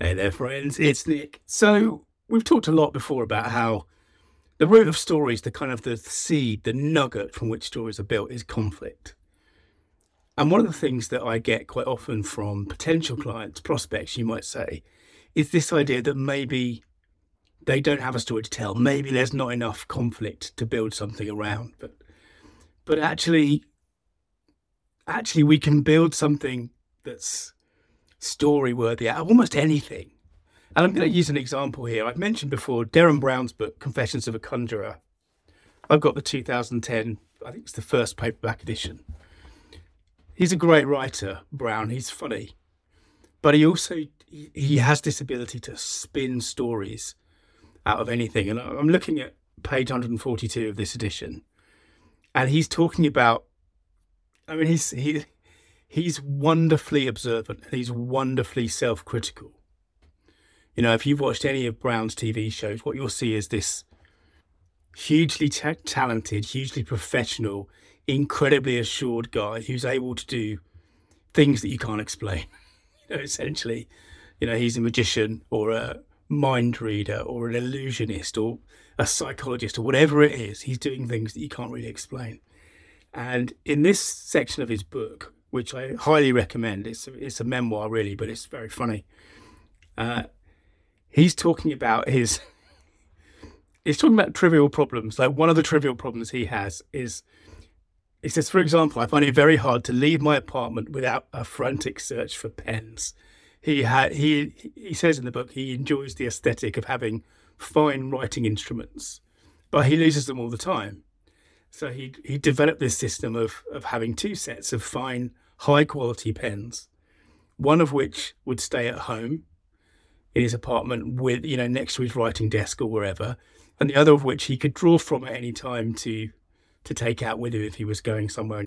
Hey there, friends. It's Nick. So, we've talked a lot before about how the root of stories, the kind of the seed, the nugget from which stories are built, is conflict. And one of the things that I get quite often from potential clients, prospects, you might say, is this idea that maybe they don't have a story to tell. Maybe there's not enough conflict to build something around. But but actually actually we can build something that's story worthy out of almost anything. And I'm going to use an example here. I've mentioned before Derren Brown's book, Confessions of a Conjuror. I've got the 2010, I think it's the first paperback edition. He's a great writer, Brown. He's funny, but he also he has this ability to spin stories out of anything. And I'm looking at page 142 of this edition, and he's talking about. I mean, he's he he's wonderfully observant he's wonderfully self-critical. You know, if you've watched any of Brown's TV shows, what you'll see is this hugely t- talented, hugely professional, incredibly assured guy who's able to do things that you can't explain. you know, essentially, you know, he's a magician or a mind reader or an illusionist or a psychologist or whatever it is. He's doing things that you can't really explain. And in this section of his book, which I highly recommend. It's it's a memoir really, but it's very funny. Uh, he's talking about his. He's talking about trivial problems. Like one of the trivial problems he has is, he says, for example, I find it very hard to leave my apartment without a frantic search for pens. He had he he says in the book he enjoys the aesthetic of having fine writing instruments, but he loses them all the time. So he he developed this system of of having two sets of fine, high quality pens, one of which would stay at home in his apartment with you know next to his writing desk or wherever, and the other of which he could draw from at any time to to take out with him if he was going somewhere.